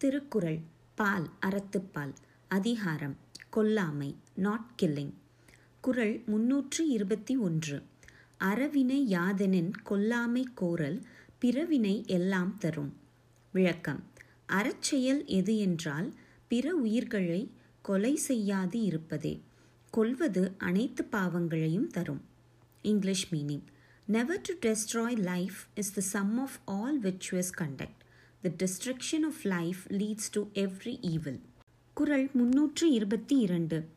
திருக்குறள் பால் அறத்துப்பால் அதிகாரம் கொல்லாமை not killing குறள் முன்னூற்று இருபத்தி ஒன்று. அறவினை யாதெனின் கொல்லாமை கோரல் பிறவினை எல்லாம் தரும். விளக்கம். அறச்செயல் எது என்றால் பிற உயிர்களை கொலை செய்யாது இருப்பதே. கொல்வது அனைத்து பாவங்களையும் தரும். English meaning never to destroy life is the sum of all virtuous conduct the destruction of life leads to every evil Kural முன்னூற்று இருபத்தி இரண்டு.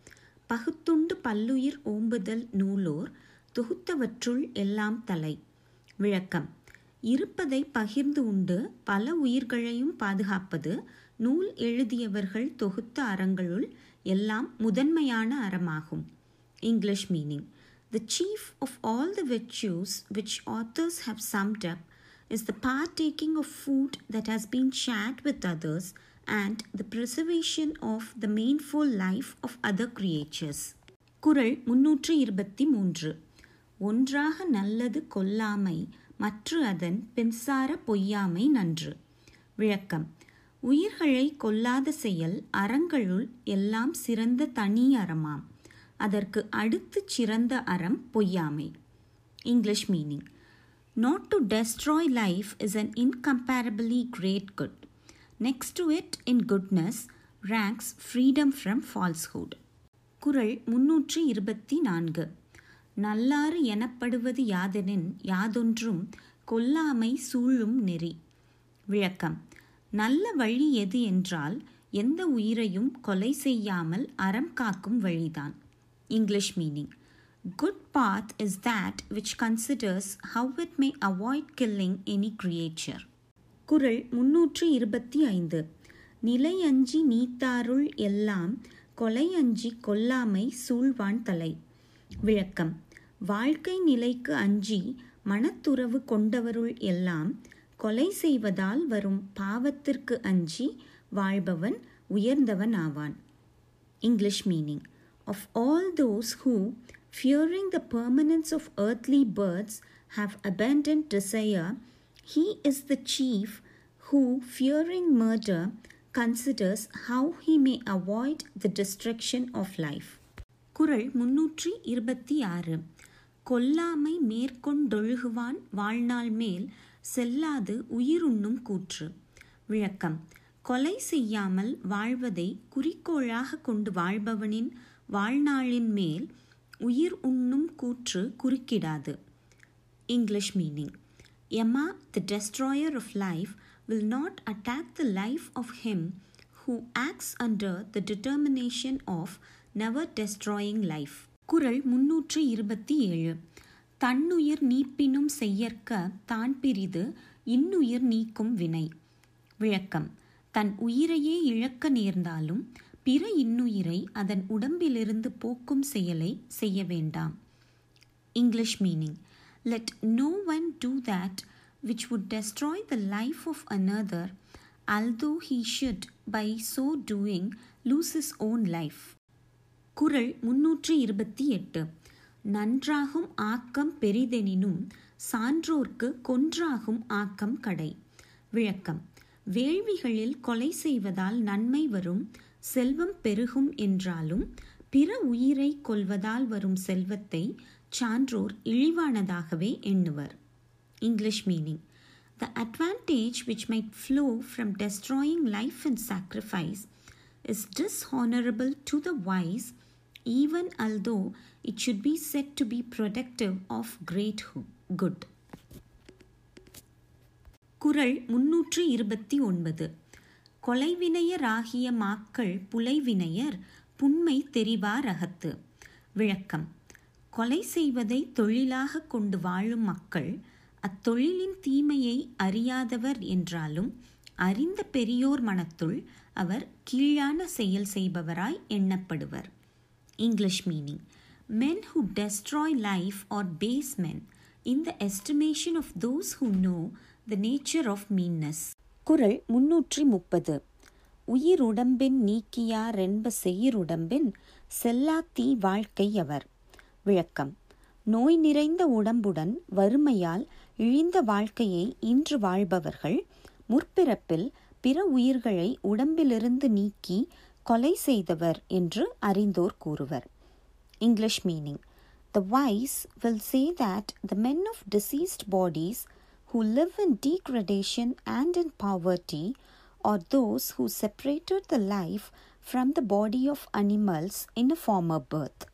பகுத்துண்டு பல்லுயிர் ஓம்புதல் நூலோர் தொகுத்தவற்றுள் எல்லாம் தலை. விளக்கம். இருப்பதை பகிர்ந்து உண்டு பல உயிர்களையும் பாதுகாப்பது நூல் எழுதியவர்கள் தொகுத்த அறங்களுள் எல்லாம் முதன்மையான அறமாகும். English meaning. The chief of all the virtues which authors have summed up is the partaking of food that has been shared with others and the preservation of the meaningful life of other creatures. குரல் முன்னூற்று இருபத்தி மூன்று. ஒன்றாக நல்லது கொல்லாமை மற்ற அதன் பின்சார பொய்யாமை நன்று. விளக்கம். உயிர்களை கொல்லாத செயல் அறங்களுள் எல்லாம் சிறந்த தனி அறமாம். அதற்கு அடுத்து சிறந்த அறம் பொய்யாமை. English meaning. Not to destroy life is an incomparably great good next to it in goodness ranks freedom from falsehood Kural முன்னூற்றி இருபத்தி நான்கு. நல்லாறு எனப்படுவது யாதெனின் யாதொன்றும் கொல்லாமை சூழும் நெறி. விளக்கம். நல்ல வழி எது என்றால் எந்த உயிரையும் கொலை செய்யாமல் அறம் காக்கும் வழிதான். English meaning. Good path is that which considers how it may avoid killing any creature குரல் முன்னூற்று இருபத்தி ஐந்து நிலை அஞ்சி நீத்தாருள் எல்லாம் கொலை அஞ்சி கொல்லாமை சூழ்வான் தலை. விளக்கம். வாழ்க்கை நிலைக்கு அஞ்சி மனத்துறவு கொண்டவருள் எல்லாம் கொலை செய்வதால் வரும் பாவத்திற்கு அஞ்சி வாழ்பவன் உயர்ந்தவன் ஆவான். English meaning of all those who fearing the permanence of earthly births have abandoned desire he is the chief who fearing murder considers how he may avoid the destruction of life குறள் முன்னூற்றி இருபத்தி ஆறு கொல்லாமை மேற்கொண்டொழுகுவான் வாழ்நாள் மேல் செல்லாது உயிருண்ணும் கூற்று விளக்கம் கொலை செய்யாமல் வாழ்வதை குறிக்கோளாக கொண்டு வாழ்பவனின் வாழ்நாளின் மேல் உயிர் உண்ணும் கூற்று குறுக்கிடாது. English meaning Yama the destroyer of life will not attack the life of him who acts under the determination of never destroying life குரல் முன்னூற்று இருபத்தி ஏழு. தன்னுயிர் நீப்பினும் செய்யற்க தான் பிரிது இன்னுயிர் நீக்கும் வினை. விளக்கம். தன் உயிரையே இழக்க நேர்ந்தாலும் பிற இன்னுயிரை அதன் உடம்பிலிருந்து போக்கும் செயலை செய்ய வேண்டாம். English meaning let no one do that which would destroy the life of another although he should by so doing lose his own life குரல் முன்னூற்றி இருபத்தி எட்டு. நன்றாகும் ஆக்கம் பெரிதெனினும் சான்றோர்க்கு கொன்றாகும் ஆக்கம் கடை. விளக்கம். வேள்விகளில் கொலை செய்வதால் நன்மை வரும் செல்வம் பெருகும் என்றாலும் பிற உயிரை கொல்வதால் வரும் செல்வத்தை சான்றோர் இழிவானதாகவே எண்ணுவர். English meaning the advantage which may flow from destroying life and sacrifice is dishonourable to the wise even although it should be said to be productive of great good. குறள் முன்னூற்று இருபத்தி ஒன்பது. கொலைவினையராகிய மாக்கள் புலைவினையர் புண்மை தெரிவார் அகத்து விளக்கம். கொலை செய்வதை தொழிலாக கொண்டு வாழும் மக்கள் அத்தொழிலின் தீமையை அறியாதவர் என்றாலும் அறிந்த பெரியோர் மனத்துள் அவர் கீழான செயல் செய்பவராய் எண்ணப்படுவர். English meaning. Men who destroy life are base men in the estimation of those who know the nature of meanness குரல் முன்னூற்றி முப்பது உயிருடம்பின் நீக்கியார் என்ப செயிருடம்பின் செல்லாத்தீ வாழ்க்கை அவர். விளக்கம். நோய் நிறைந்த உடம்புடன் வறுமையால் இழிந்த வாழ்க்கையை இன்று வாழ்பவர்கள் முற்பிறப்பில் பிற உயிர்களை உடம்பிலிருந்து நீக்கி கொலை செய்தவர் என்று அறிந்தோர் கூறுவர். English meaning. The wise will say that the men of deceased bodies who live in degradation and in poverty are those who separated the life from the body of animals in a former birth.